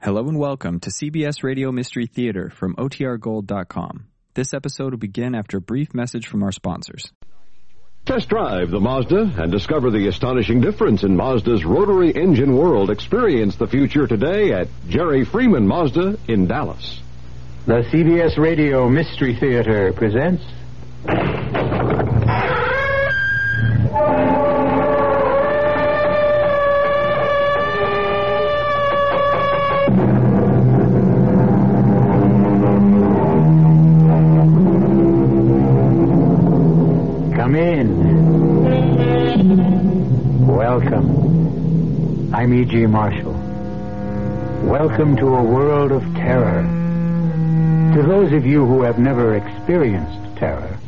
Hello and welcome to CBS Radio Mystery Theater from OTRGold.com. This episode will begin after a brief message from our sponsors. Test drive the Mazda and discover the astonishing difference in Mazda's rotary engine world. Experience the future today at Jerry Freeman Mazda in Dallas. The CBS Radio Mystery Theater presents. I'm E.G. Marshall. Welcome to a world of terror. To those of you who have never experienced terror,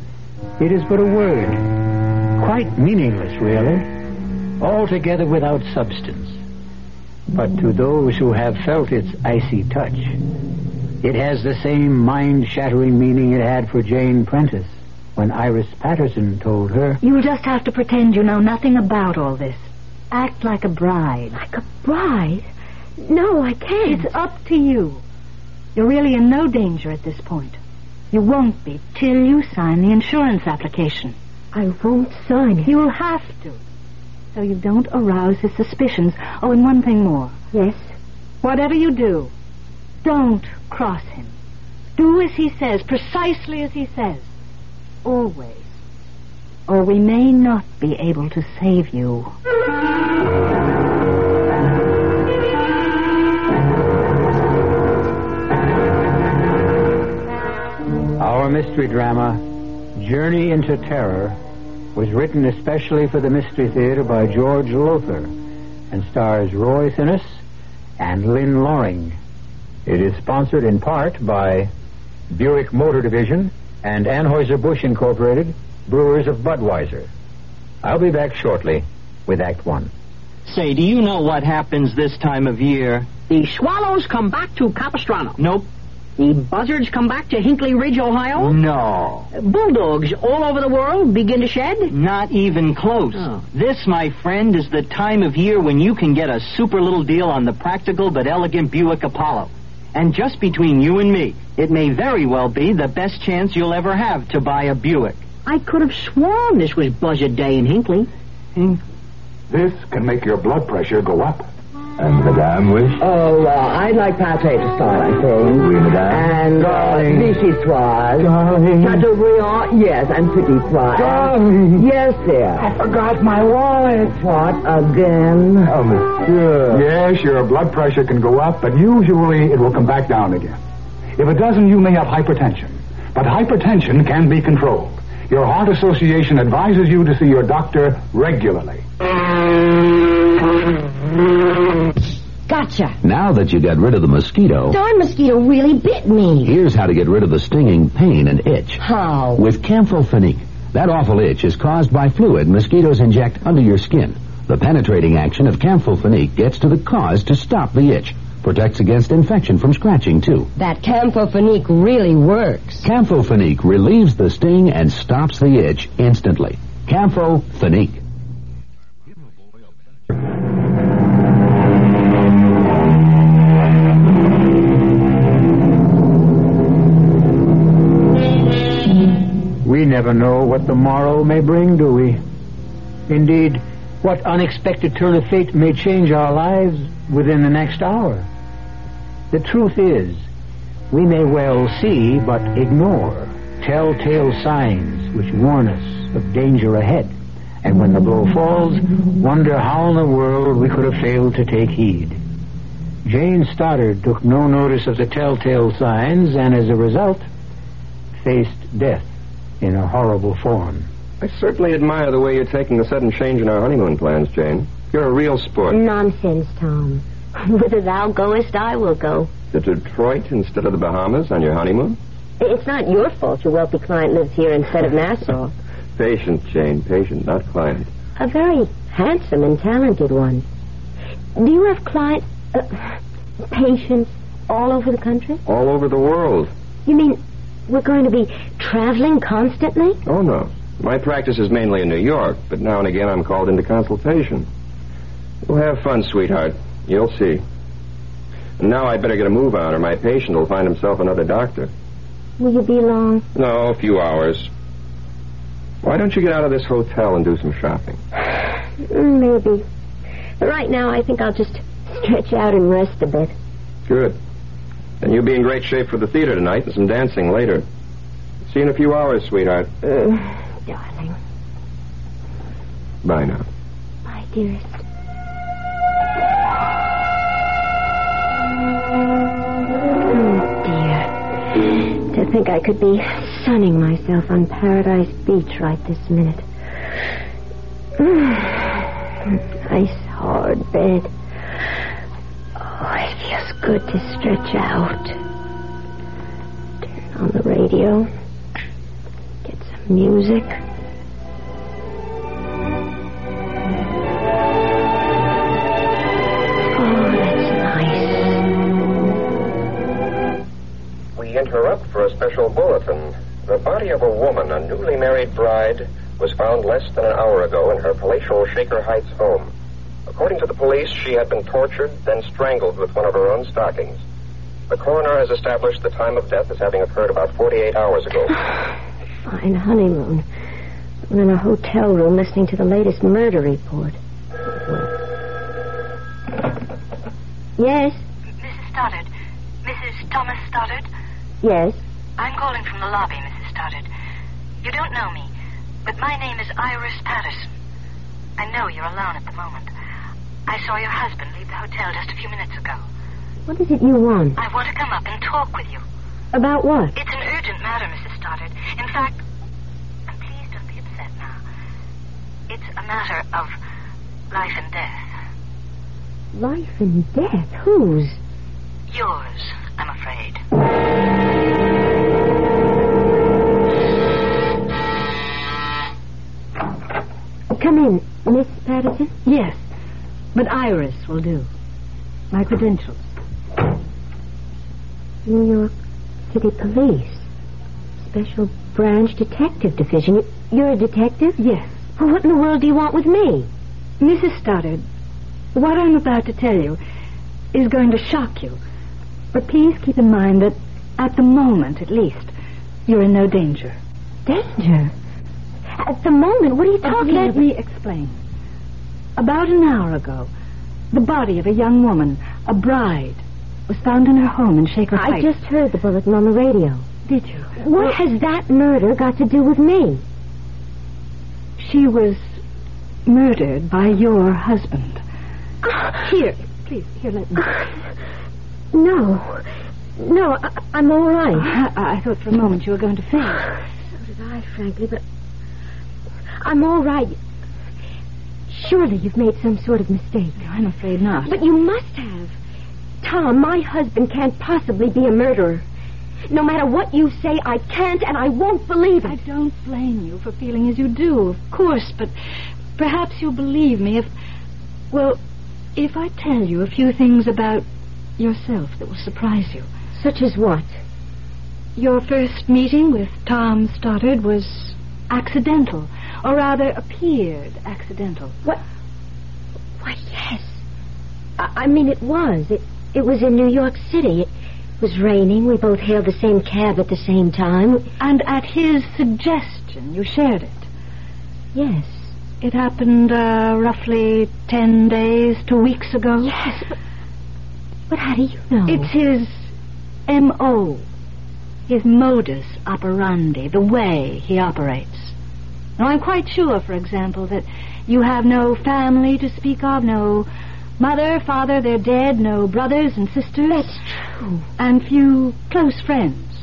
it is but a word, quite meaningless, really, altogether without substance. But to those who have felt its icy touch, it has the same mind-shattering meaning it had for Jane Prentice when Iris Patterson told her, You'll just have to pretend you know nothing about all this. Act like a bride. Like a bride? No, I can't. It's up to you. You're really in no danger at this point. You won't be till you sign the insurance application. I won't sign it. You'll have to. So you don't arouse his suspicions. Oh, and one thing more. Yes? Whatever you do, don't cross him. Do as he says, precisely as he says. Always. Or we may not be able to save you. Mystery drama, Journey into Terror, was written especially for the Mystery Theater by George Lowther and stars Roy Thinnes and Lynn Loring. It is sponsored in part by Buick Motor Division and Anheuser-Busch Incorporated, brewers of Budweiser. I'll be back shortly with Act One. Say, do you know what happens this time of year? The swallows come back to Capistrano. Nope. The buzzards come back to Hinckley Ridge, Ohio. No. Bulldogs all over the world begin to shed. Not even close. Oh. This, my friend, is the time of year when you can get a super little deal on the practical but elegant Buick Apollo. And just between you and me, it may very well be the best chance you'll ever have to buy a Buick. I could have sworn this was Buzzard Day in Hinckley. This can make your blood pressure go up. And Madame wish? Oh, uh, I'd like pate to start, I think. Oui, Madame. And uh, vichyssoise. Darling. Chateaubriand, yes, and petit pois. Darling. Yes, dear. I forgot my wallet. What, again? Oh, monsieur. Yes, your blood pressure can go up, but usually it will come back down again. If it doesn't, you may have hypertension. But hypertension can be controlled. Your Heart Association advises you to see your doctor regularly. Gotcha. Now that you got rid of the mosquito, Darn mosquito really bit me. here's how to get rid of the stinging pain and itch. How? With Campho-Phenique. That awful itch is caused by fluid mosquitoes inject under your skin. The penetrating action of Campho-Phenique gets to the cause to stop the itch. Protects against infection from scratching, too. That Campho-Phenique really works. Campho-Phenique relieves the sting and stops the itch instantly. Campho-Phenique. We never know what the morrow may bring, do we? Indeed, what unexpected turn of fate may change our lives within the next hour. The truth is, we may well see but ignore telltale signs which warn us of danger ahead. And when the blow falls, wonder how in the world we could have failed to take heed. Jane Stoddard took no notice of the telltale signs and as a result faced death in a horrible form. I certainly admire the way you're taking the sudden change in our honeymoon plans, Jane. You're a real sport. Nonsense, Tom. Whither thou goest, I will go. To Detroit instead of the Bahamas on your honeymoon? It's not your fault your wealthy client lives here instead of Nassau. Patient, Jane, patient, not client. A very handsome and talented one. Do you have client uh, patients all over the country? All over the world. You mean we're going to be traveling constantly? Oh, no. My practice is mainly in New York, but now and again I'm called into consultation. We'll have fun, sweetheart. You'll see. And now I'd better get a move on, or my patient will find himself another doctor. Will you be long? No, a few hours. Why don't you get out of this hotel and do some shopping? Mm, Maybe. But right now, I think I'll just stretch out and rest a bit. Good. Then you'll be in great shape for the theater tonight and some dancing later. See you in a few hours, sweetheart. Uh, darling. Bye now. Bye, dearest. Oh, dear. To think I could be sunning myself on Paradise Beach right this minute. nice hard bed. Oh, it feels good to stretch out. Turn on the radio. Get some music. Oh, that's nice. We interrupt for a special bulletin. The body of a woman, a newly married bride, was found less than an hour ago in her palatial Shaker Heights home. According to the police, she had been tortured, then strangled with one of her own stockings. The coroner has established the time of death as having occurred about 48 hours ago. Fine honeymoon. I'm in a hotel room listening to the latest murder report. Yes, Mrs. Stoddard. Mrs. Thomas Stoddard? yes. I'm calling from the lobby, Mrs. Stoddard. You don't know me, but my name is Iris Patterson. I know you're alone at the moment. I saw your husband leave the hotel just a few minutes ago. What is it you want? I want to come up and talk with you. About what? It's an urgent matter, Mrs. Stoddard. In fact, and please don't be upset now. It's a matter of life and death. Life and death. Whose? Yours, I'm afraid. Come in, Miss Patterson. Yes, but Iris will do. My credentials. New York City Police. Special Branch Detective Division. You- You're a detective? Yes. Well, what in the world do you want with me? Mrs. Stoddard, what I'm about to tell you is going to shock you. But please keep in mind that at the moment, at least, you're in no danger. Danger? At the moment, what are you talking about? Let me explain. About an hour ago, the body of a young woman, a bride, was found in her home in Shaker Heights. I just heard the bulletin on the radio. Did you? What has that murder got to do with me? She was murdered by your husband. Ah, here, please, here, let me. Ah, no. No, I, I'm all right. Ah, I, I thought for a moment you were going to faint. So did I, frankly, but I'm all right. Surely you've made some sort of mistake. I'm afraid not. But you must have. Tom, my husband can't possibly be a murderer. No matter what you say, I can't and I won't believe it. I don't blame you for feeling as you do, of course, but perhaps you'll believe me if, well, if I tell you a few things about yourself that will surprise you. Such as what? Your first meeting with Tom Stoddard was accidental, or rather appeared accidental. What? Why, yes. I, I mean, it was. It, it was in New York City. It was raining. We both hailed the same cab at the same time. And at his suggestion, you shared it. Yes. It happened uh, roughly ten days, two weeks ago. Yes, but, but how do you know? It's his M.O., his modus operandi, the way he operates. Now, I'm quite sure, for example, that you have no family to speak of, no mother, father, they're dead, no brothers and sisters. That's true. And few close friends.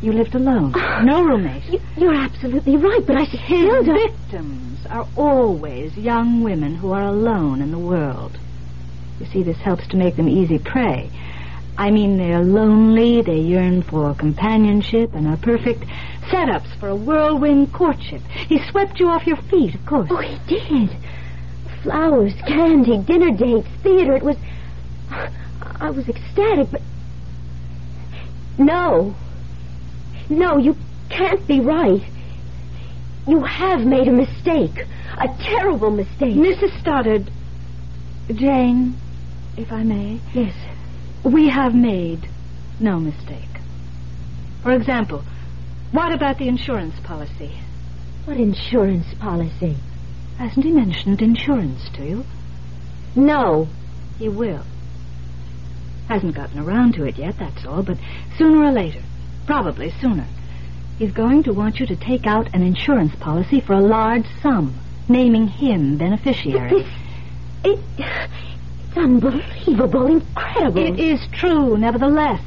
You lived alone. no roommates. You, you're absolutely right, but I still don't... victims are always young women who are alone in the world. You see, this helps to make them easy prey. I mean, they're lonely, they yearn for companionship, and are perfect setups for a whirlwind courtship. He swept you off your feet, of course. Oh, he did. Flowers, candy, dinner dates, theater. It was. I was ecstatic, but. No. No, you can't be right. You have made a mistake. A terrible mistake. Mrs. Stoddard, Jane, if I may. Yes. We have made no mistake. For example, what about the insurance policy? What insurance policy? Hasn't he mentioned insurance to you? No. He will. Hasn't gotten around to it yet, that's all, but sooner or later, probably sooner, he's going to want you to take out an insurance policy for a large sum, naming him beneficiary. But this, it, unbelievable, incredible. It is true, nevertheless.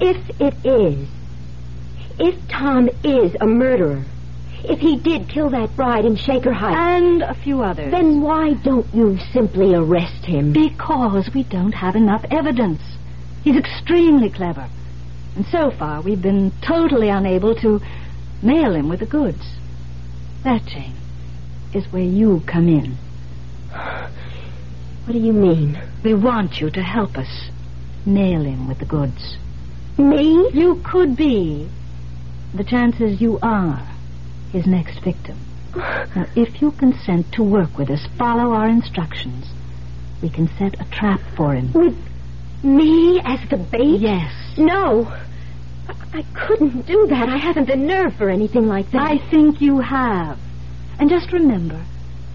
If it is, if Tom is a murderer, if he did kill that bride in Shaker Heights. And a few others. Then why don't you simply arrest him? Because we don't have enough evidence. He's extremely clever. And so far, we've been totally unable to nail him with the goods. That, Jane, is where you come in. What do you mean? We want you to help us nail him with the goods. Me? You could be. The chances you are his next victim. Now, if you consent to work with us, follow our instructions, we can set a trap for him. With me as the bait? Yes. No. I couldn't do that. I haven't the nerve for anything like that. I think you have. And just remember,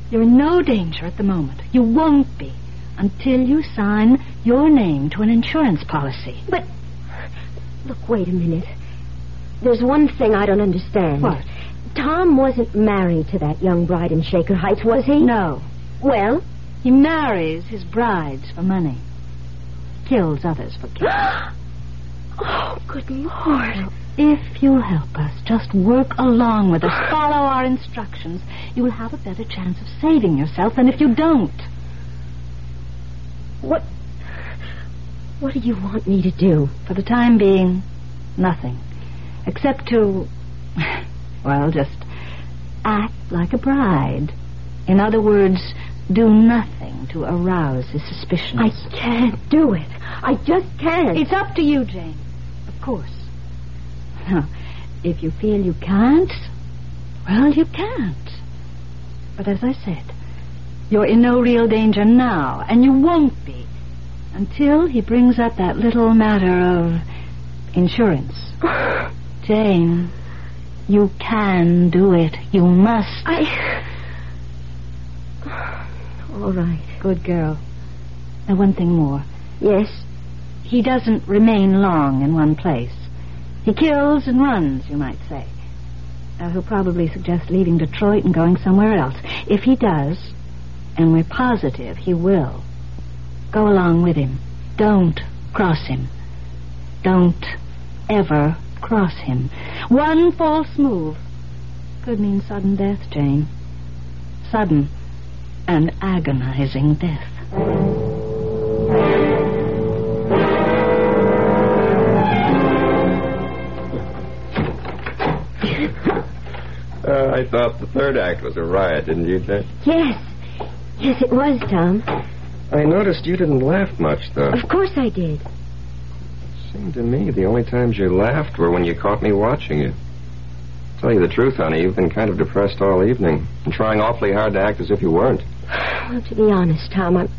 you're in no danger at the moment. You won't be until you sign your name to an insurance policy. But, look, wait a minute. There's one thing I don't understand. What? Tom wasn't married to that young bride in Shaker Heights, was he? No. Well? He marries his brides for money. Kills others for cash. oh, good Lord. If you'll help us, just work along with us, follow our instructions, you will have a better chance of saving yourself than if you don't. What... What do you want me to do? For the time being, nothing. Except to... Well, just act like a bride. In other words, do nothing to arouse his suspicions. I can't do it. I just can't. It's up to you, Jane. Of course. Now, if you feel you can't, well, you can't. But as I said, you're in no real danger now, and you won't be until he brings up that little matter of insurance. Jane, you can do it. You must. I. All right. Good girl. Now, one thing more. Yes? He doesn't remain long in one place. He kills and runs, you might say. Now, he'll probably suggest leaving Detroit and going somewhere else. If he does, and we're positive he will, go along with him. Don't cross him. Don't ever cross him. One false move could mean sudden death, Jane. Sudden and agonizing death. Uh, I thought the third act was a riot, didn't you, Jane? Yes. Yes, it was, Tom. I noticed you didn't laugh much, though. Of course I did. It Seemed to me the only times you laughed were when you caught me watching you. Tell you the truth, honey, you've been kind of depressed all evening and trying awfully hard to act as if you weren't. Well, to be honest, Tom, I'm,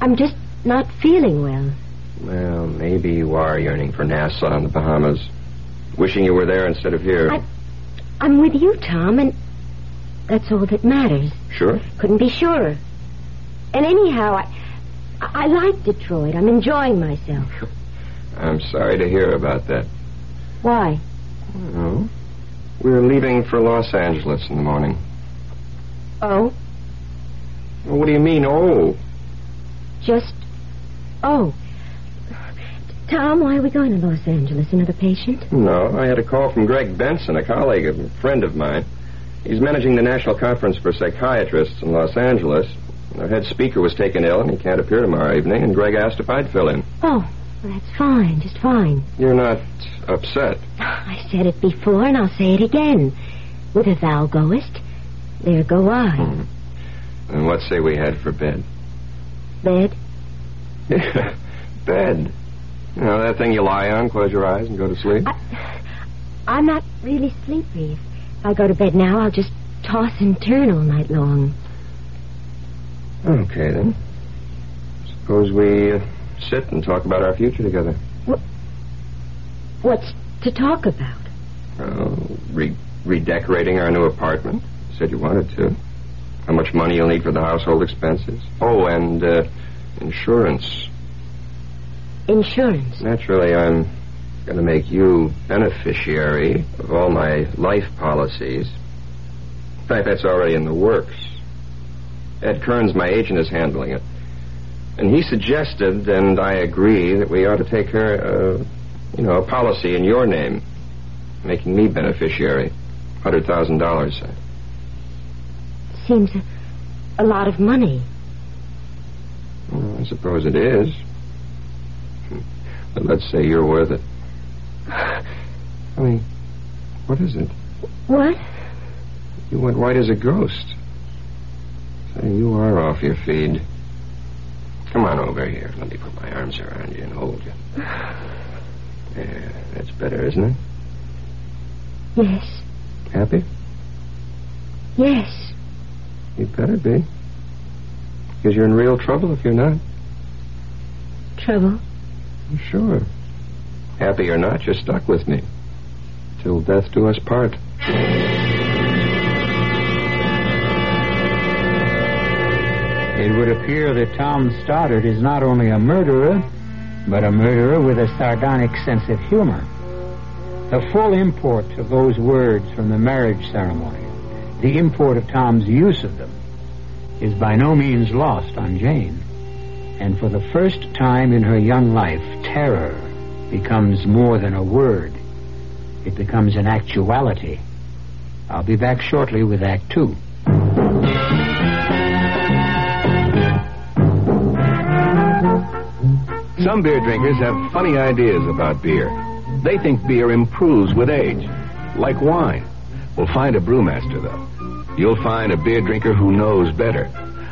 I'm just not feeling well. Well, maybe you are yearning for Nassau and the Bahamas, wishing you were there instead of here. I, I'm with you, Tom, and that's all that matters. Sure? Couldn't be surer. And anyhow, I, I like Detroit. I'm enjoying myself. I'm sorry to hear about that. Why? Oh. We're leaving for Los Angeles in the morning. Oh? Well, what do you mean, oh? Just. Oh. Tom, why are we going to Los Angeles? Another patient? No, I had a call from Greg Benson, a colleague, a friend of mine. He's managing the National Conference for Psychiatrists in Los Angeles. Our head speaker was taken ill, and he can't appear tomorrow evening, and Greg asked if I'd fill in. Oh, that's fine, just fine. You're not upset? I said it before, and I'll say it again. Whither thou goest, there go I. Hmm. And what say we had for bed? Bed? Yeah, bed. You know, that thing you lie on, close your eyes, and go to sleep? I, I'm not really sleepy. I go to bed now, I'll just toss and turn all night long. Okay, then. Suppose we uh, sit and talk about our future together. What? What's to talk about? Uh, re- redecorating our new apartment. You said you wanted to. How much money you'll need for the household expenses. Oh, and uh, insurance. Insurance. Naturally, I'm going to make you beneficiary of all my life policies. In fact, that's already in the works. Ed Kearns, my agent, is handling it. And he suggested, and I agree, that we ought to take her, uh, you know, a policy in your name, making me beneficiary. $100,000. Seems a, a lot of money. Well, I suppose it is. But let's say you're worth it. I mean, what is it? What? You went white as a ghost. Say, you are off your feed. Come on over here. Let me put my arms around you and hold you. Yeah, that's better, isn't it? Yes. Happy? Yes. You better be. Because you're in real trouble if you're not. Trouble? Sure. Happy or not, you're stuck with me. Till death do us part. It would appear that Tom Stoddard is not only a murderer, but a murderer with a sardonic sense of humor. The full import of those words from the marriage ceremony, the import of Tom's use of them, is by no means lost on Jane. And for the first time in her young life, terror becomes more than a word. It becomes an actuality. I'll be back shortly with Act Two. Some beer drinkers have funny ideas about beer. They think beer improves with age, like wine. We'll find a brewmaster, though. You'll find a beer drinker who knows better.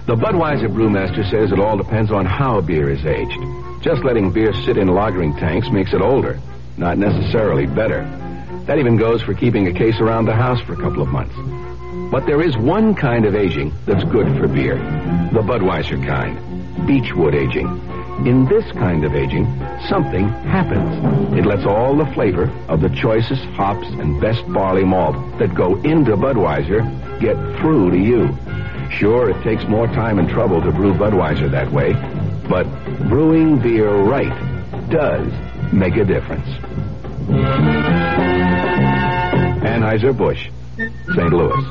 The Budweiser brewmaster says it all depends on how beer is aged. Just letting beer sit in lagering tanks makes it older, not necessarily better. That even goes for keeping a case around the house for a couple of months. But there is one kind of aging that's good for beer. The Budweiser kind. Beechwood aging. In this kind of aging, something happens. It lets all the flavor of the choicest hops and best barley malt that go into Budweiser get through to you. Sure, it takes more time and trouble to brew Budweiser that way, but brewing beer right does make a difference. Anheuser-Busch, St. Louis.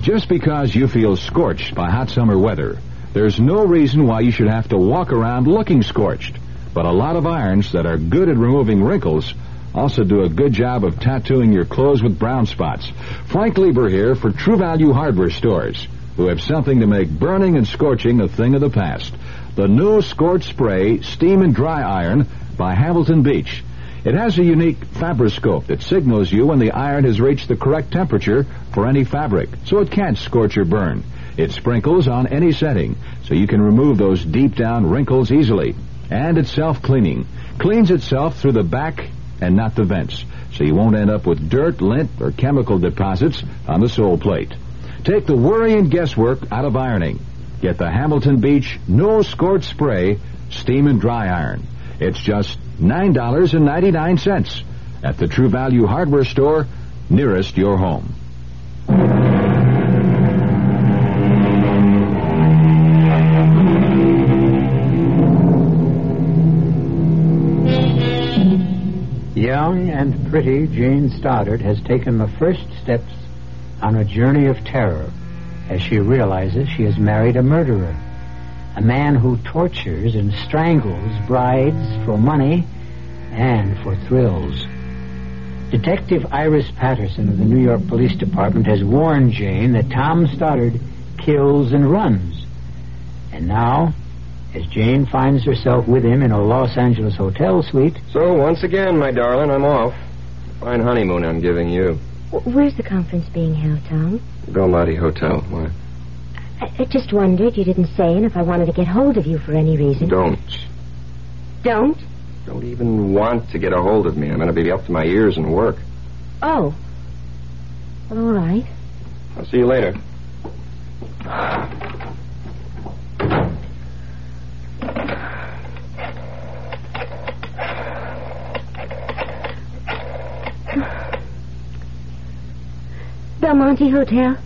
Just because you feel scorched by hot summer weather, there's no reason why you should have to walk around looking scorched. But a lot of irons that are good at removing wrinkles also do a good job of tattooing your clothes with brown spots. Frank Lieber here for True Value Hardware Stores, who have something to make burning and scorching a thing of the past. The new Scorch Spray Steam and Dry Iron by Hamilton Beach. It has a unique fabroscope that signals you when the iron has reached the correct temperature for any fabric, so it can't scorch or burn. It sprinkles on any setting, so you can remove those deep down wrinkles easily. And it's self-cleaning. Cleans itself through the back and not the vents, so you won't end up with dirt, lint, or chemical deposits on the sole plate. Take the worry and guesswork out of ironing. Get the Hamilton Beach No Scorch Spray Steam and Dry Iron. It's just $9.99 at the True Value Hardware Store nearest your home. Young and pretty Jane Stoddard has taken the first steps on a journey of terror as she realizes she has married a murderer, a man who tortures and strangles brides for money and for thrills. Detective Iris Patterson of the New York Police Department has warned Jane that Tom Stoddard kills and runs. And now, as Jane finds herself with him in a Los Angeles hotel suite, So, once again, my darling, I'm off. Fine honeymoon I'm giving you. W- Where's the conference being held, Tom? Belmonte Hotel. Why? I just wondered. You didn't say, and if I wanted to get hold of you for any reason. Don't. Don't? Don't even want to get a hold of me. I'm going to be up to my ears in work. Oh. All right. I'll see you later. Belmonte Hotel?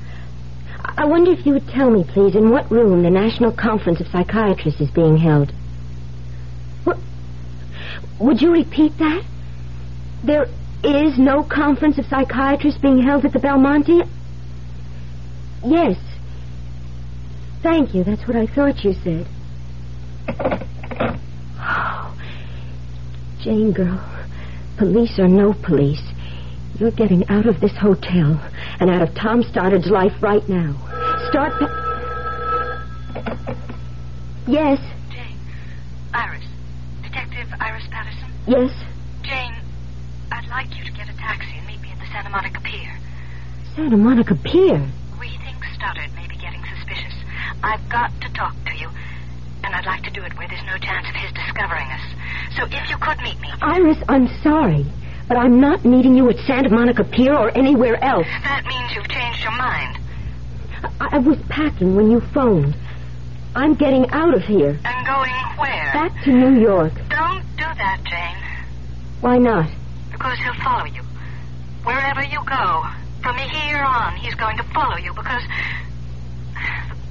I wonder if you would tell me, please, in what room the National Conference of Psychiatrists is being held. What? Would you repeat that? There is no conference of psychiatrists being held at the Belmonte? Yes. Thank you. That's what I thought you said. Oh, Jane, girl, police or no police, you're getting out of this hotel and out of Tom Stoddard's life right now. Start. Yes, Jane. Iris. Detective Iris Patterson. yes. Jane, I'd like you to get a taxi and meet me at the Santa Monica Pier. Santa Monica Pier. We think Stoddard may be getting suspicious. I've got to talk to you, and I'd like to do it where there's no chance of his discovering us. So if you could meet me. Iris, I'm sorry, but I'm not meeting you at Santa Monica Pier or anywhere else. That means you've changed your mind. I, I was packing when you phoned. I'm getting out of here. And going where? Back to New York. Don't do that, Jane. Why not? Because he'll follow you. Wherever you go. From here on, he's going to follow you because.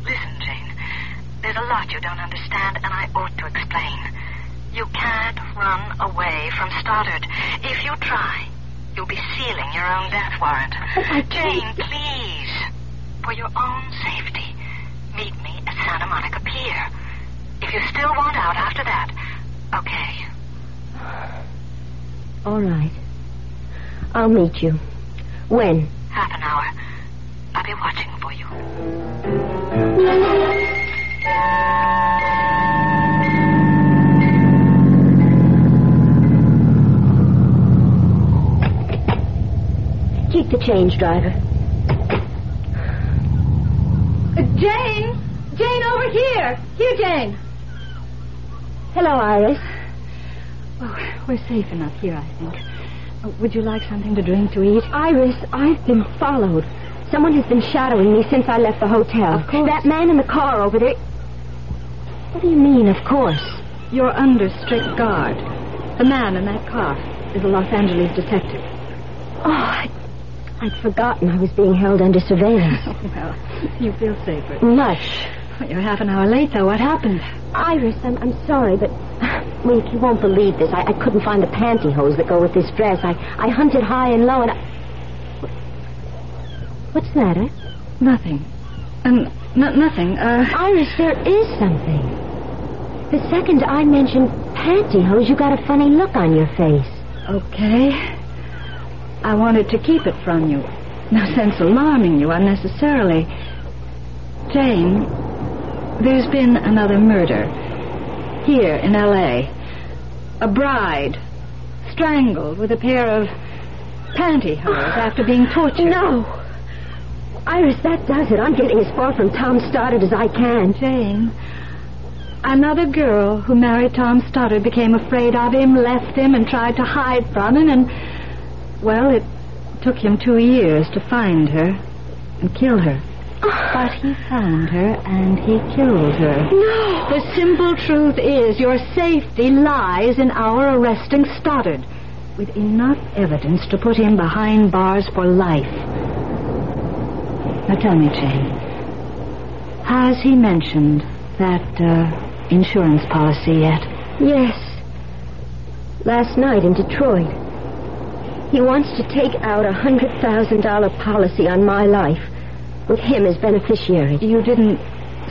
Listen, Jane. There's a lot you don't understand, and I ought to explain. You can't run away from Stoddard. If you try, you'll be sealing your own death warrant. Jane, please. For your own safety, meet me at Santa Monica Pier. If you still want out after that, okay. All right. I'll meet you. When? Half an hour. I'll be watching for you. Keep the change, driver. Jane! Jane, over here! Here, Jane! Hello, Iris. Oh, we're safe enough here, I think. Uh, would you like something to drink, to eat? Iris, I've been followed. Someone has been shadowing me since I left the hotel. Of course. That man in the car over there. What do you mean, of course? You're under strict guard. The man in that car is a Los Angeles detective. Oh, I'd forgotten I was being held under surveillance. well, you feel safer. Much. You're half an hour late, though. What happened? Iris, I'm, I'm sorry, but Wink, you won't believe this. I, I couldn't find the pantyhose that go with this dress. I, I hunted high and low, and I... What's the matter? Nothing. Um, nothing. Uh, Iris, there is something. The second I mentioned pantyhose, you got a funny look on your face. okay. I wanted to keep it from you. No sense alarming you unnecessarily. Jane, there's been another murder. Here in L.A. A bride strangled with a pair of pantyhose ah, after being tortured. No. Iris, that does it. I'm getting as far from Tom Stoddard as I can. Jane, another girl who married Tom Stoddard became afraid of him, left him, and tried to hide from him, and, well, it took him two years to find her and kill her. But he found her and he killed her. No. The simple truth is your safety lies in our arresting Stoddard with enough evidence to put him behind bars for life. Now tell me, Jane, has he mentioned that uh, insurance policy yet? Yes. Last night in Detroit. He wants to take out a $100,000 policy on my life with him as beneficiary. You didn't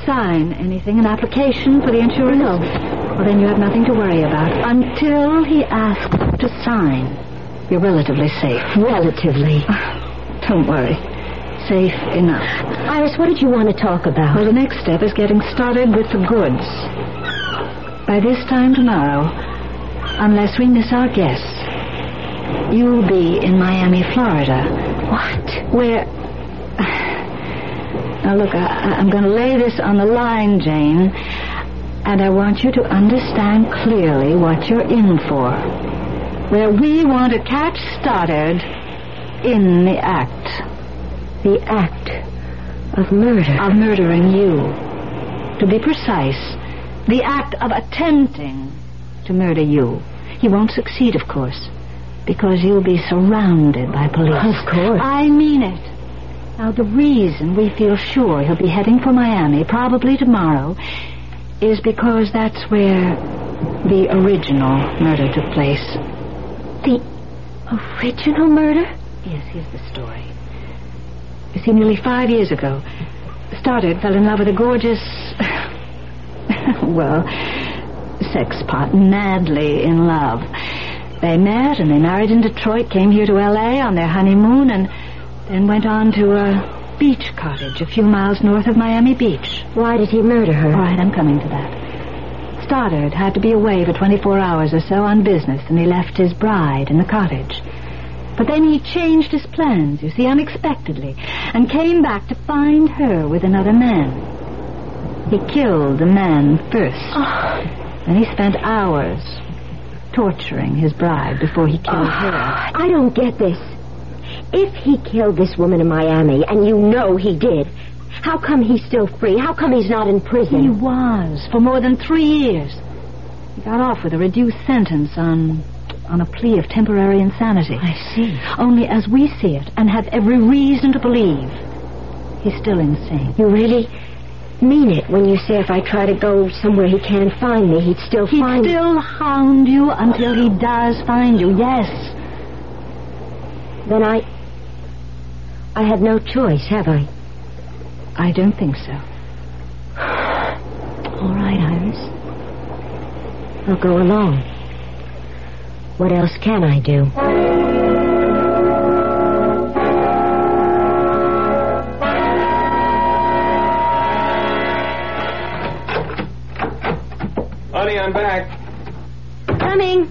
sign anything, an application for the insurance? No. Well, then you have nothing to worry about. Until he asks to sign, you're relatively safe. Relatively. Ah, don't worry. Safe enough. Iris, what did you want to talk about? Well, the next step is getting started with the goods. By this time tomorrow, unless we miss our guests, you'll be in Miami, Florida. What? Where. Now, look, I, I'm going to lay this on the line, Jane, and I want you to understand clearly what you're in for. Where we want to catch Stoddard in the act. The act of murder. Of murdering you. To be precise, the act of attempting to murder you. He won't succeed, of course, because you'll be surrounded by police. Of course. I mean it. Now, the reason we feel sure he'll be heading for Miami, probably tomorrow, is because that's where the original murder took place. The original murder? Yes, here's the story. You see, nearly five years ago, Stoddard fell in love with a gorgeous, well, sex pot, madly in love. They met and they married in Detroit, came here to L.A. on their honeymoon, and then went on to a beach cottage a few miles north of Miami Beach. Why did he murder her? All right, I'm coming to that. Stoddard had to be away for 24 hours or so on business, and he left his bride in the cottage. But then he changed his plans, you see, unexpectedly, and came back to find her with another man. He killed the man first. Ah. Oh. Then he spent hours torturing his bride before he killed ah, her. I don't get this. If he killed this woman in Miami, and you know he did, how come he's still free? How come he's not in prison? He was for more than three years. He got off with a reduced sentence on on a plea of temporary insanity. I see. Only as we see it, and have every reason to believe, he's still insane. You really mean it when you say if I try to go somewhere he can't find me, he'd still find you. He'd find still hound you until he does find you. Yes. Then I. I have no choice, have I? I don't think so. All right, Iris. I'll go along. What else can I do? I'm back. Coming.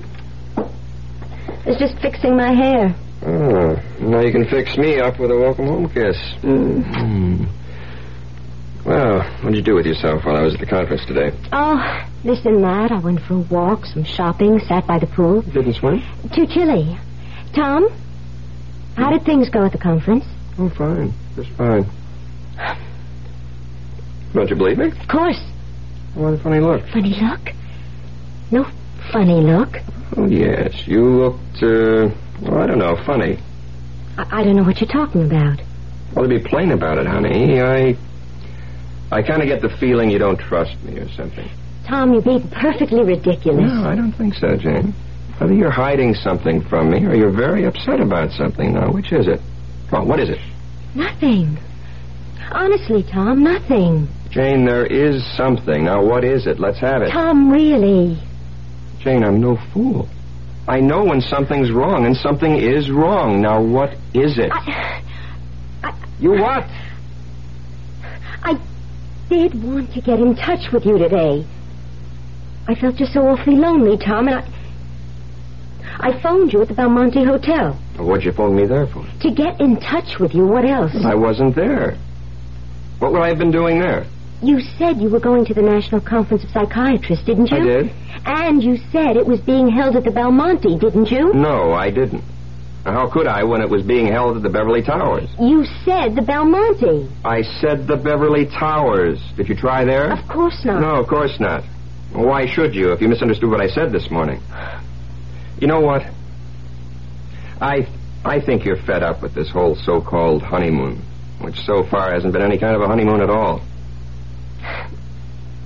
I Was just fixing my hair. Oh, now you can fix me up with a welcome home kiss. Mm. Well, what'd you do with yourself while I was at the conference today? Oh, this and that. I went for a walk, some shopping, sat by the pool. Didn't swim? Too chilly. Tom, how did things go at the conference? Oh, fine. Just fine. Don't you believe me? Of course. What a funny look. Funny look? No funny look. Oh, yes. You looked, uh, well, I don't know, funny. I, I don't know what you're talking about. Well, to be plain about it, honey, I. I kind of get the feeling you don't trust me or something. Tom, you're being perfectly ridiculous. No, I don't think so, Jane. Either you're hiding something from me or you're very upset about something. Now, which is it? Come on, what is it? Nothing. Honestly, Tom, nothing. Jane, there is something. Now, what is it? Let's have it. Tom, really. Jane, I'm no fool. I know when something's wrong, and something is wrong. Now, what is it? I, I, you what? I did want to get in touch with you today. I felt just so awfully lonely, Tom, and I. I phoned you at the Belmonte Hotel. What'd you phone me there for? To get in touch with you. What else? I wasn't there. What would I have been doing there? You said you were going to the National Conference of Psychiatrists, didn't you? I did. And you said it was being held at the Belmonte, didn't you? No, I didn't. How could I when it was being held at the Beverly Towers? You said the Belmonte. I said the Beverly Towers. Did you try there? Of course not. No, of course not. Why should you if you misunderstood what I said this morning? You know what? I I think you're fed up with this whole so-called honeymoon, which so far hasn't been any kind of a honeymoon at all.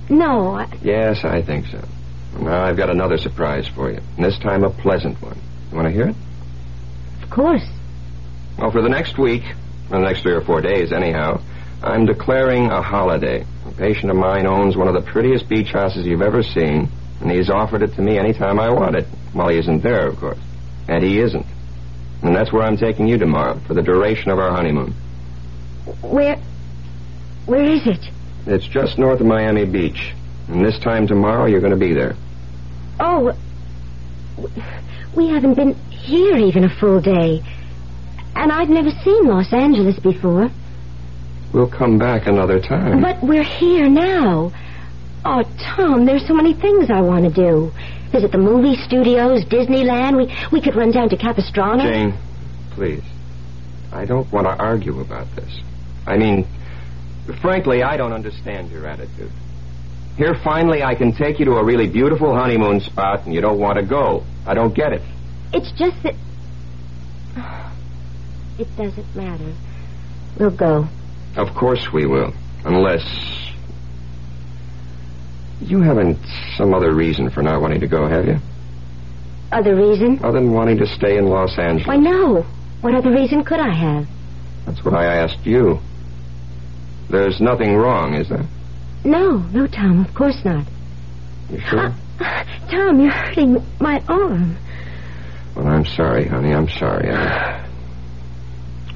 No, I... Yes, I think so. Now I've got another surprise for you, and this time a pleasant one. You want to hear it? Of course. Well, for the next week, or the next three or four days, anyhow, I'm declaring a holiday. A patient of mine owns one of the prettiest beach houses you've ever seen, and he's offered it to me any time I want it. While he isn't there, of course. And he isn't. And that's where I'm taking you tomorrow, for the duration of our honeymoon. Where... Where is it? It's just north of Miami Beach. And this time tomorrow, you're going to be there. Oh, we haven't been here even a full day. And I've never seen Los Angeles before. We'll come back another time. But we're here now. Oh, Tom, there's so many things I want to do. Visit the movie studios, Disneyland. We we could run down to Capistrano. Jane, please. I don't want to argue about this. I mean, frankly, I don't understand your attitude. Here, finally, I can take you to a really beautiful honeymoon spot, and you don't want to go. I don't get it. It's just that. It doesn't matter. We'll go. Of course we will. Unless. You haven't some other reason for not wanting to go, have you? Other reason? Other than wanting to stay in Los Angeles. Why, no. What other reason could I have? That's what I asked you. There's nothing wrong, is there? No, no, Tom, of course not. You sure? Uh, uh, Tom, you're hurting my arm. Well, I'm sorry, honey. I'm sorry. I,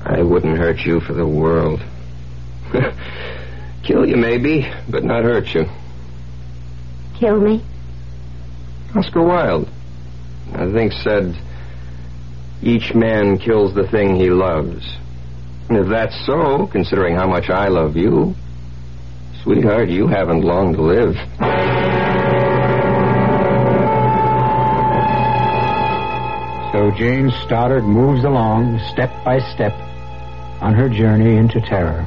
I wouldn't hurt you for the world. Kill you, maybe, but not hurt you. Kill me? Oscar Wilde, I think, said, each man kills the thing he loves. If that's so, considering how much I love you, sweetheart, you haven't long to live. So Jane Stoddard moves along, step by step, on her journey into terror.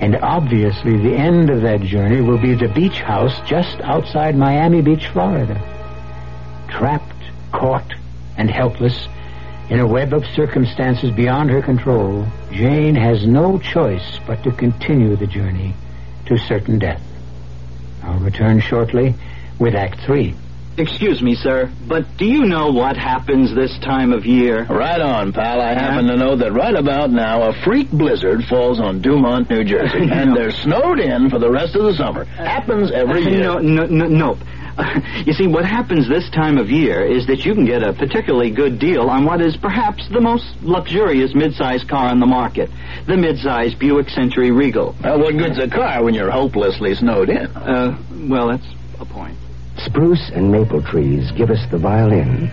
And obviously, the end of that journey will be the beach house just outside Miami Beach, Florida. Trapped, caught, and helpless in a web of circumstances beyond her control, Jane has no choice but to continue the journey to certain death. I'll return shortly with Act Three. Excuse me, sir, but do you know what happens this time of year? Right on, pal. I happen to know that right about now a freak blizzard falls on Dumont, New Jersey, and they're snowed in for the rest of the summer. Uh, happens every year. No, no, no, nope. You see, what happens this time of year is that you can get a particularly good deal on what is perhaps the most luxurious midsize car on the market, the midsize Buick Century Regal. Well, what good's a car when you're hopelessly snowed in? Uh, well, that's a point. Spruce and maple trees give us the violin.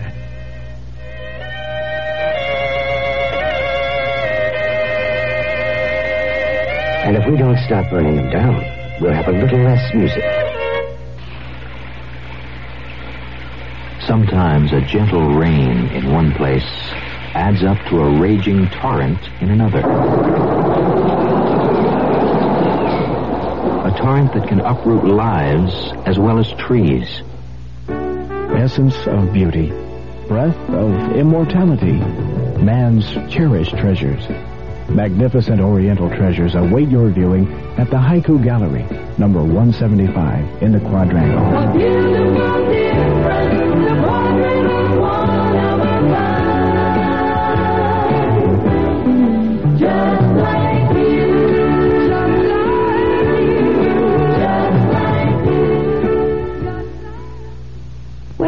And if we don't stop burning them down, we'll have a little less music. Sometimes a gentle rain in one place adds up to a raging torrent in another. A torrent that can uproot lives as well as trees. Essence of beauty, breath of immortality, man's cherished treasures. Magnificent Oriental treasures await your viewing at the Haiku Gallery, number 175 in the Quadrangle.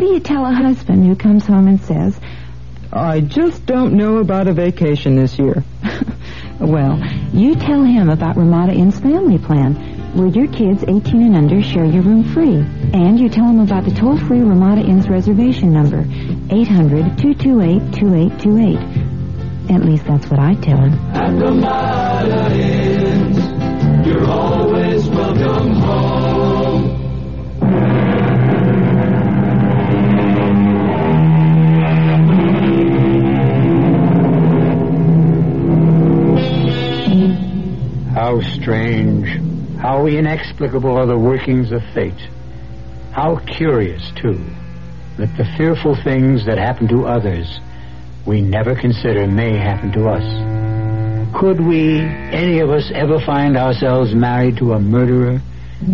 What do you tell a husband who comes home and says, I just don't know about a vacation this year? well, you tell him about Ramada Inn's family plan, where your kids 18 and under share your room free. And you tell him about the toll-free Ramada Inn's reservation number, 800-228-2828. At least that's what I tell him. At Ramada Inns, you're always welcome home. How strange, how inexplicable are the workings of fate. How curious, too, that the fearful things that happen to others we never consider may happen to us. Could we, any of us, ever find ourselves married to a murderer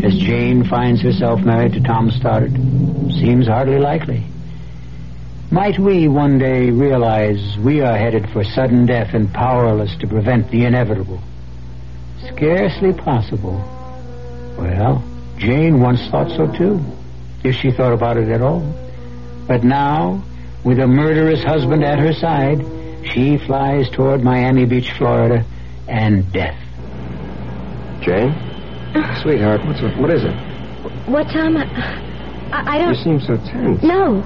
as Jane finds herself married to Tom Stoddard? Seems hardly likely. Might we one day realize we are headed for sudden death and powerless to prevent the inevitable? Scarcely possible. Well, Jane once thought so too, if she thought about it at all. But now, with a murderous husband at her side, she flies toward Miami Beach, Florida, and death. Jane? Sweetheart, what's up? What is it? What, Tom? I, I, I don't... You seem so tense. No.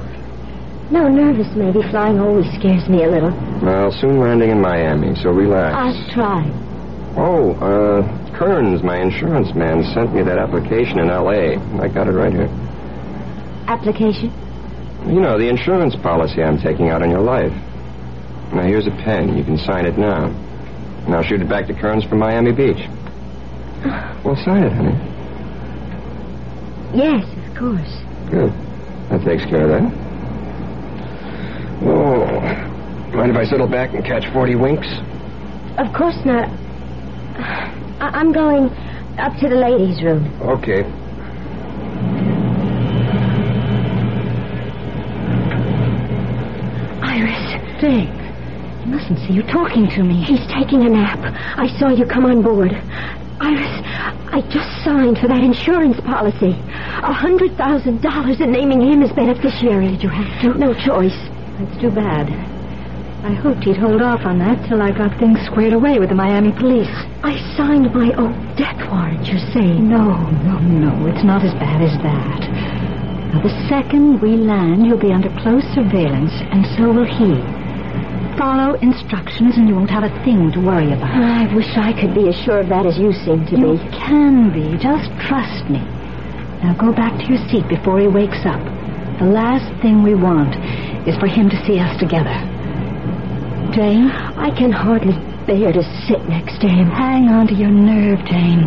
No, nervous maybe. Flying always scares me a little. Well, soon landing in Miami, so relax. I'll try. Oh, uh, Kearns, my insurance man, sent me that application in L.A. I got it right here. Application? You know, the insurance policy I'm taking out on your life. Now, here's a pen. You can sign it now. And I'll shoot it back to Kearns from Miami Beach. Well, sign it, honey. Yes, of course. Good. That takes care of that. Oh, mind if I settle back and catch 40 winks? Of course not. I- I'm going up to the ladies' room. Okay. Iris. Jane, He mustn't see you talking to me. He's taking a nap. I saw you come on board. Iris, I just signed for that insurance policy. A hundred thousand dollars and naming him as beneficiary. Did you have to? No choice. That's too bad. I hoped he'd hold off on that till I got things squared away with the Miami police. I signed my own death warrant, you're saying? No, no, no. It's not as bad as that. Now, the second we land, you'll be under close surveillance, and so will he. Follow instructions, and you won't have a thing to worry about. I wish I could be as sure of that as you seem to You be. You can be. Just trust me. Now go back to your seat before he wakes up. The last thing we want is for him to see us together. Jane? I can hardly bear to sit next to him. Hang on to your nerve, Jane.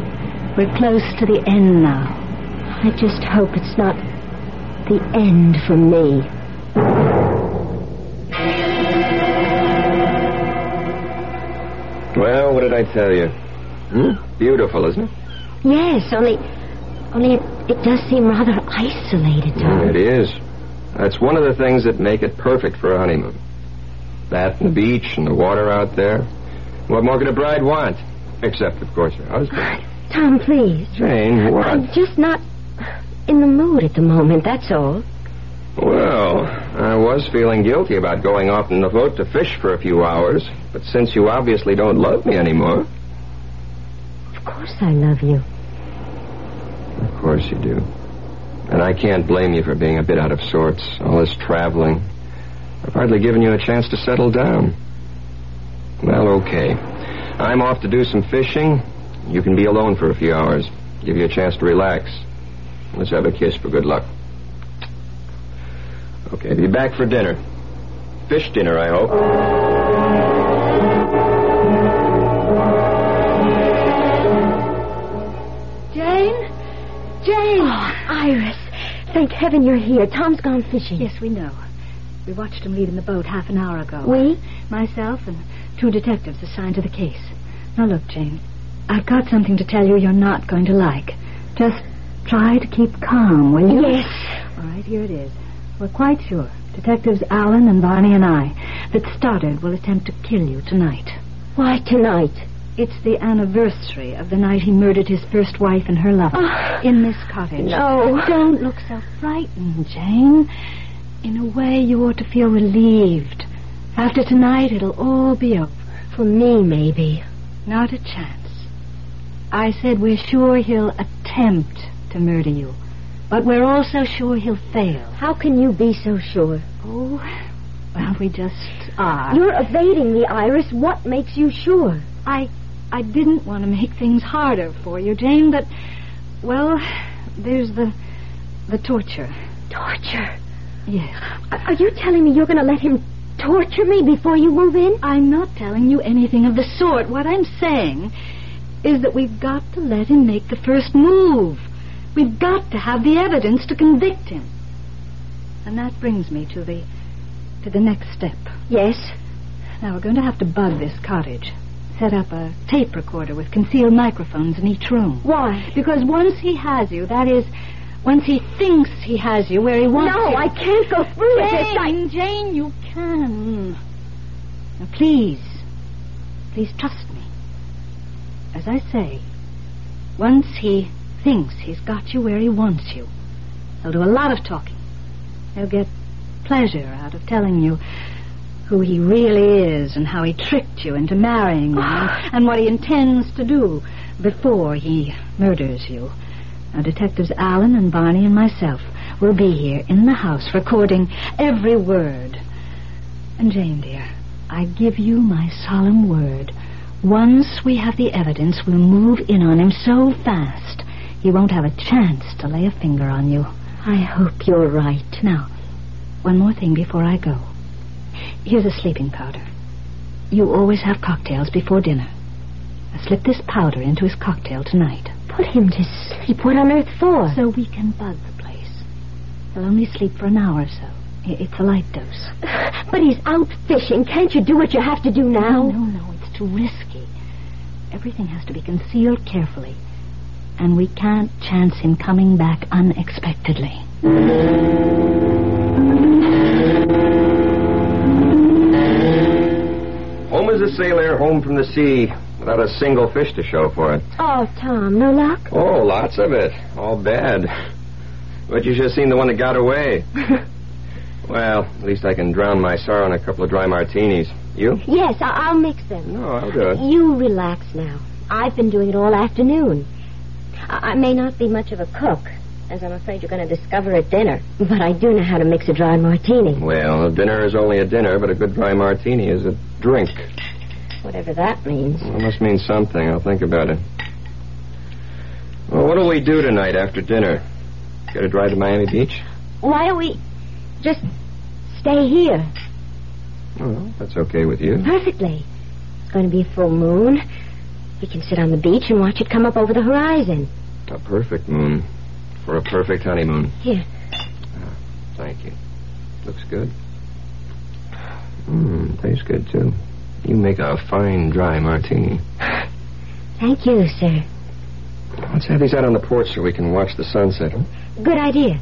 We're close to the end now. I just hope it's not the end for me. Well, what did I tell you? Hmm? Beautiful, isn't it? Yes, only, only it, it does seem rather isolated, Tom. It is. That's one of the things that make it perfect for a honeymoon. That and the beach and the water out there. What more could a bride want? Except, of course, her husband. Tom, please. Jane, what? I'm just not in the mood at the moment, that's all. Well, I was feeling guilty about going off in the boat to fish for a few hours, but since you obviously don't love me anymore, Of course I love you. of course you do. And I can't blame you for being a bit out of sorts, all this traveling. I've hardly given you a chance to settle down. Well, okay. I'm off to do some fishing. You can be alone for a few hours. Give you a chance to relax. Let's have a kiss for good luck. Okay, be back for dinner. Fish dinner, I hope. Jane? Jane! Oh, Iris, thank heaven you're here. Tom's gone fishing. Yes, we know. We watched him leaving the boat half an hour ago. We? Myself and two detectives assigned to the case. Now look, Jane. I've got something to tell you you're not going to like. Just try to keep calm, will you? Yes. All right, here it is. We're quite sure. Detectives Allen and Barney and I that Stoddard will attempt to kill you tonight. Why tonight? It's the anniversary of the night he murdered his first wife and her lover Ah. in this cottage. No. Don't look so frightened, Jane. In a way, you ought to feel relieved. After tonight, it'll all be over. For me, maybe. Not a chance. I said we're sure he'll attempt to murder you, but we're also sure he'll fail. How can you be so sure? Oh, well, we just are. You're evading me, Iris. What makes you sure? I I didn't want to make things harder for you, Jane, but well, there's the the torture. Torture? Yes. Are you telling me you're going to let him torture me before you move in? I'm not telling you anything of the sort. What I'm saying is that we've got to let him make the first move. We've got to have the evidence to convict him. And that brings me to the to the next step. Yes. Now we're going to have to bug this cottage. Set up a tape recorder with concealed microphones in each room. Why? Because once he has you, that is, once he thinks he has you where he wants No, you. No, I can't go through with this. Jane, Jane, you can. Now, please, please trust me. As I say, once he thinks he's got you where he wants you, he'll do a lot of talking. He'll get pleasure out of telling you who he really is and how he tricked you into marrying him and, and what he intends to do before he murders you. Now, Detectives Allen and Barney and myself will be here in the house recording every word. And Jane, dear, I give you my solemn word. Once we have the evidence, we'll move in on him so fast he won't have a chance to lay a finger on you. I hope you're right. Now, one more thing before I go. Here's a sleeping powder. You always have cocktails before dinner. Now slip this powder into his cocktail tonight. Put him to sleep. What on earth for? So we can bug the place. He'll only sleep for an hour or so. It's a light dose. But he's out fishing. Can't you do what you have to do now? No, no, no. It's too risky. Everything has to be concealed carefully. And we can't chance him coming back unexpectedly. Home is a sailor, home from the sea, without a single fish to show for it. Oh, Tom, no luck? Oh, lots of it. All bad. But you should have seen the one that got away. well, at least I can drown my sorrow in a couple of dry martinis. You? Yes, I- I'll mix them. No, I'll do it. You relax now. I've been doing it all afternoon. I, I may not be much of a cook, as I'm afraid you're going to discover at dinner, but I do know how to mix a dry martini. Well, a dinner is only a dinner, but a good dry martini is a drink. Whatever that means. Well, it must mean something. I'll think about it. Well, what'll we do tonight after dinner? Get a drive to Miami Beach? Why don't we just stay here? Well, that's okay with you. Perfectly. It's going to be a full moon. We can sit on the beach and watch it come up over the horizon. A perfect moon for a perfect honeymoon. Here. Ah, thank you. Looks good. Mmm, tastes good too. You make a fine dry martini. Thank you, sir. Let's have these out on the porch so we can watch the sunset. huh? Good idea.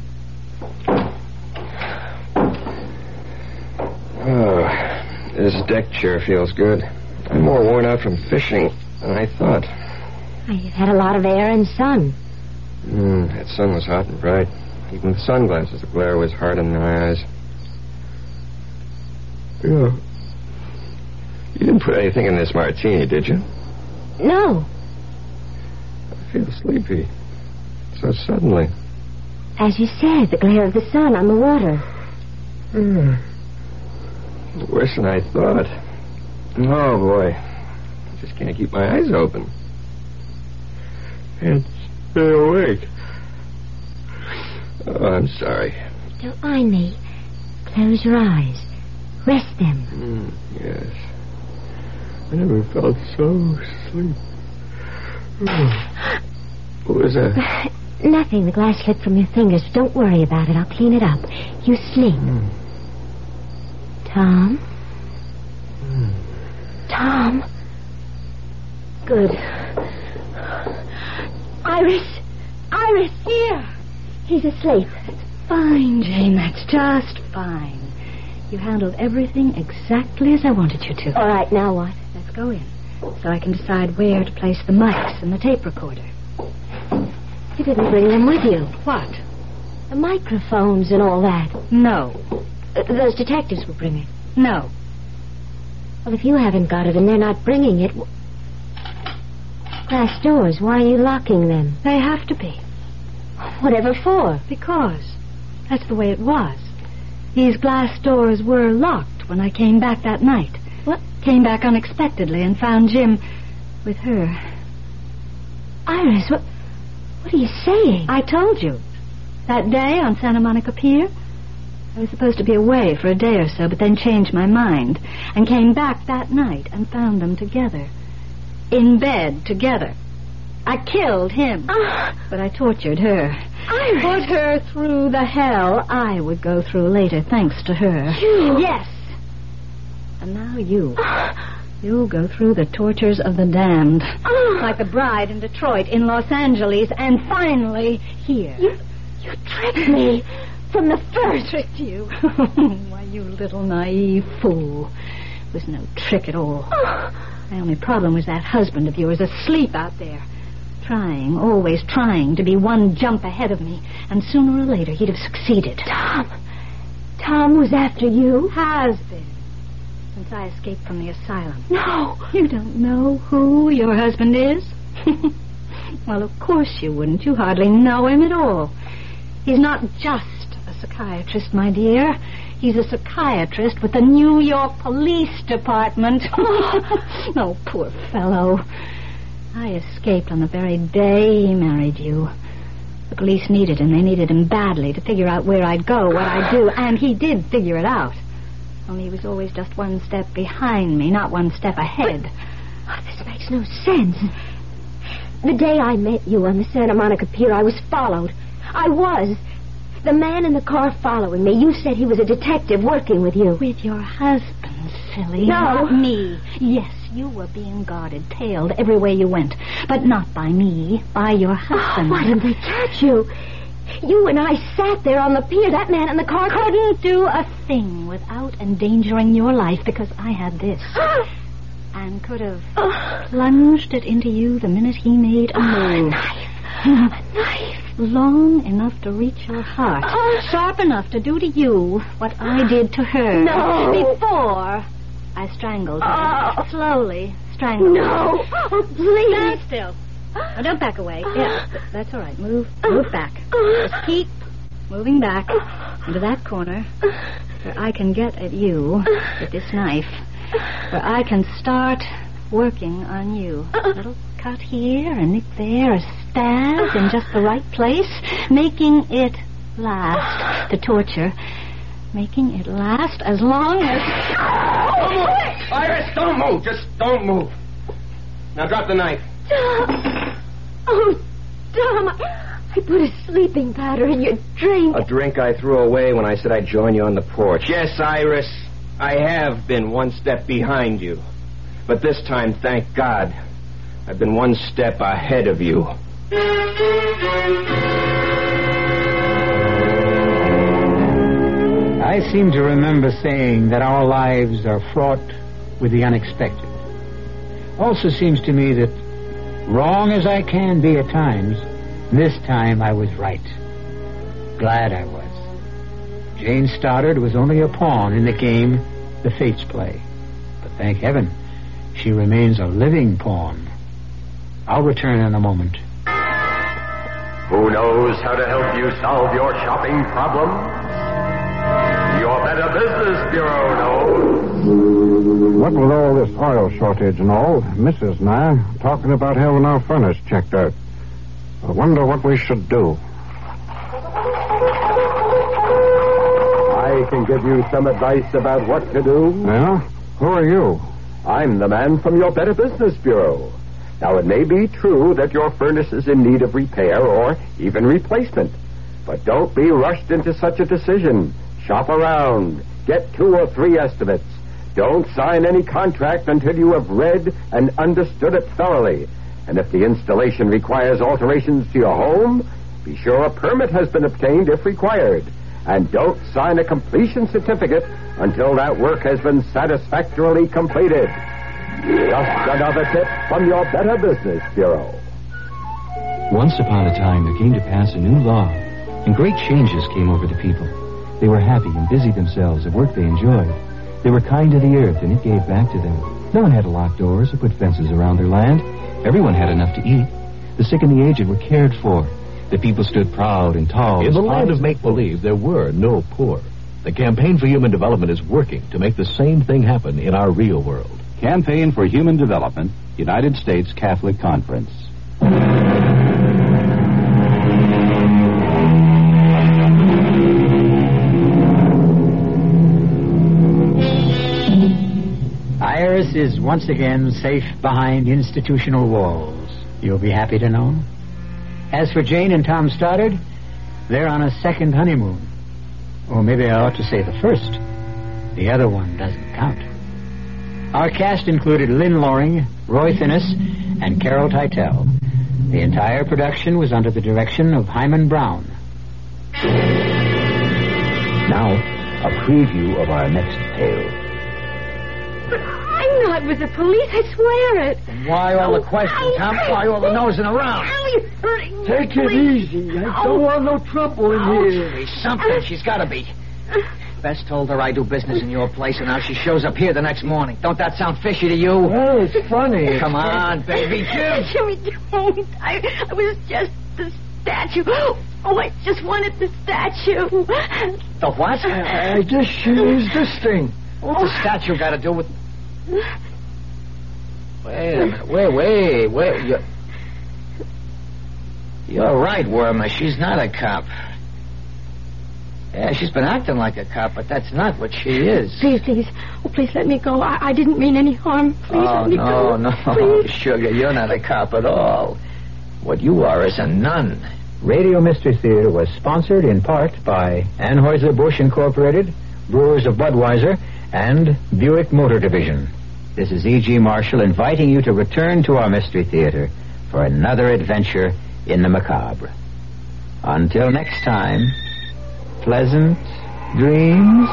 Oh, this deck chair feels good. I'm more worn out from fishing than I thought. You've had a lot of air and sun. Mm, that sun was hot and bright. Even with sunglasses, the glare was hard in my eyes. Yeah. You didn't put anything in this martini, did you? No. I feel sleepy. So suddenly. As you said, the glare of the sun on the water. Hmm. Worse than I thought. Oh, boy. I just can't keep my eyes open. Can't stay awake. Oh, I'm sorry. Don't mind me. Close your eyes. Rest them. Mm, yes. I never felt so asleep. Oh. what was that? Nothing. The glass slipped from your fingers. Don't worry about it. I'll clean it up. You sleep. Hmm. Tom? Hmm. Tom? Good. Iris! Iris, here! He's asleep. Fine, Jane. That's just fine. You handled everything exactly as I wanted you to. All right, now what? Go in so I can decide where to place the mics and the tape recorder. You didn't bring them with you. What? The microphones and all that. No. Uh, those detectives will bring it. No. Well, if you haven't got it and they're not bringing it. w- Glass doors, why are you locking them? They have to be. Whatever for? Because that's the way it was. These glass doors were locked when I came back that night. Came back unexpectedly and found Jim with her. Iris, what, what are you saying? I told you. That day on Santa Monica Pier, I was supposed to be away for a day or so, but then changed my mind and came back that night and found them together. In bed together. I killed him, ah. but I tortured her. I Put her through the hell I would go through later, thanks to her. You? Yes. And now you. You'll go through the tortures of the damned. Ah. Like the bride in Detroit, in Los Angeles, and finally here. You, you tricked me from the first. tricked you. Why, you little naive fool. It was no trick at all. Ah. My only problem was that husband of yours asleep out there. Trying, always trying to be one jump ahead of me. And sooner or later he'd have succeeded. Tom. Tom was after you? Has been. Since I escaped from the asylum. No. You don't know who your husband is? well, of course you wouldn't. You hardly know him at all. He's not just a psychiatrist, my dear. He's a psychiatrist with the New York Police Department. oh, poor fellow. I escaped on the very day he married you. The police needed him. They needed him badly to figure out where I'd go, what I'd do, and he did figure it out. Only he was always just one step behind me, not one step ahead. Oh, this makes no sense. The day I met you on the Santa Monica Pier, I was followed. I was. The man in the car following me, you said he was a detective working with you. With your husband. silly. No. Not me. Yes, you were being guarded, tailed everywhere you went. But not by me, by your oh, husband. why didn't they catch you? You and I sat there on the pier. That man in the car couldn't do a thing without endangering your life because I had this. Ah! and could have plunged it into you the minute he made a ah, move. A knife. a knife. Long enough to reach your heart. Ah. Sharp enough to do to you what I did to her. No. Before I strangled her. Oh. Slowly strangled her. No. Oh, please. Stand still. Now, don't back away. Yeah, that's all right. Move, move back. Just keep moving back into that corner where I can get at you with this knife. Where I can start working on you. A little cut here, a nick there, a stab in just the right place, making it last. The torture. Making it last as long as. Don't move! Iris, don't move. Just don't move. Now drop the knife. Oh, Tom, I, I put a sleeping powder in your drink. A drink I threw away when I said I'd join you on the porch. Yes, Iris, I have been one step behind you. But this time, thank God, I've been one step ahead of you. I seem to remember saying that our lives are fraught with the unexpected. Also seems to me that, wrong as I can be at times, this time I was right. Glad I was. Jane Stoddard was only a pawn in the game the fates play. But thank heaven, she remains a living pawn. I'll return in a moment. Who knows how to help you solve your shopping problems? Your Better Business Bureau knows. What with all this oil shortage and all, Mrs. and I talking about having our furnace checked out. I wonder what we should do. I can give you some advice about what to do. Yeah? Who are you? I'm the man from your Better Business Bureau. Now, it may be true that your furnace is in need of repair or even replacement. But don't be rushed into such a decision. Shop around. Get two or three estimates. Don't sign any contract until you have read and understood it thoroughly. And if the installation requires alterations to your home, be sure a permit has been obtained if required. And don't sign a completion certificate until that work has been satisfactorily completed. Just another tip from your Better Business Bureau. Once upon a time, there came to pass a new law, and great changes came over the people. They were happy and busied themselves at work they enjoyed. They were kind to the earth, and it gave back to them. No one had to lock doors or put fences around their land. Everyone had enough to eat. The sick and the aged were cared for. The people stood proud and tall. In the land of make-believe, there were no poor. The Campaign for Human Development is working to make the same thing happen in our real world. Campaign for Human Development, United States Catholic Conference. Is once again safe behind institutional walls. You'll be happy to know. As for Jane and Tom Stoddard, they're on a second honeymoon. Or maybe I ought to say the first. The other one doesn't count. Our cast included Lynn Loring, Roy Thinnes, and Carol Teitel. The entire production was under the direction of Himan Brown. Now, a preview of our next tale. I'm not with the police. I swear it. Why all the questions, Tom? Why all the nosing around? Ow, you're hurting me. Take it easy. I Ow. don't oh. want no trouble in Ow. here. Be uh, something. She's got to be. Bess told her I do business in your place, and now she shows up here the next morning. Don't that sound fishy to you? Well, it's funny. Come on, baby, Jim. Jimmy, don't. I, I was just the statue. Oh, I just wanted the statue. The what? I, I just she used this thing. What's the statue got to do with... Wait a minute. Wait, wait, wait. You're, You're right, Wormer. She's not a cop. Yeah, she's been acting like a cop, but that's not what she is. Please, please. Oh, please let me go. I, I didn't mean any harm. Please oh, let me no, go. no, Please. sugar, you're not a cop at all. What you are is a nun. Radio Mystery Theater was sponsored in part by Anheuser-Busch Incorporated, Brewers of Budweiser, and Buick Motor Division. This is E.G. Marshall inviting you to return to our Mystery Theater for another adventure in the macabre. Until next time, pleasant dreams.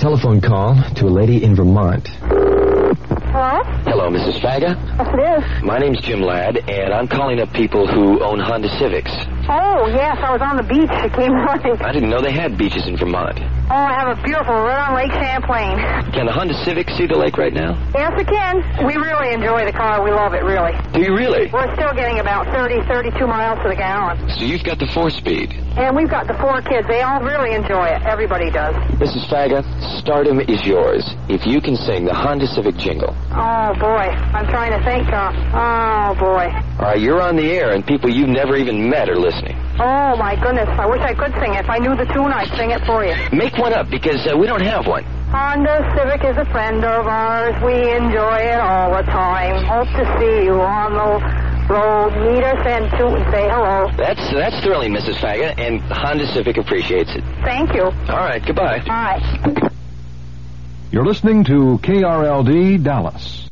Telephone call to a lady in Vermont. Hello? Hello, Mrs. Faga. Yes, it is. My name's Jim Ladd, and I'm calling up people who own Honda Civics. Oh, yes, I was on the beach. It came running. I didn't know they had beaches in Vermont. Oh, I have a beautiful right on Lake Champlain. Can the Honda Civic see the lake right now? Yes, it can. We really enjoy the car. We love it, really. Do you really? We're still getting about 30, 32 miles to the gallon. So you've got the four-speed. And we've got the four kids. They all really enjoy it. Everybody does. Mrs. Faga, stardom is yours if you can sing the Honda Civic jingle. Oh, boy. I'm trying to think. Uh, oh, boy. All right, you're on the air, and people you've never even met are listening. Oh, my goodness. I wish I could sing it. If I knew the tune, I'd sing it for you. Make one up because uh, we don't have one. Honda Civic is a friend of ours. We enjoy it all the time. Hope to see you on the road. Meet us and toot and say hello. That's that's thrilling, Mrs. Faga, and Honda Civic appreciates it. Thank you. All right, goodbye. Bye. You're listening to KRLD Dallas.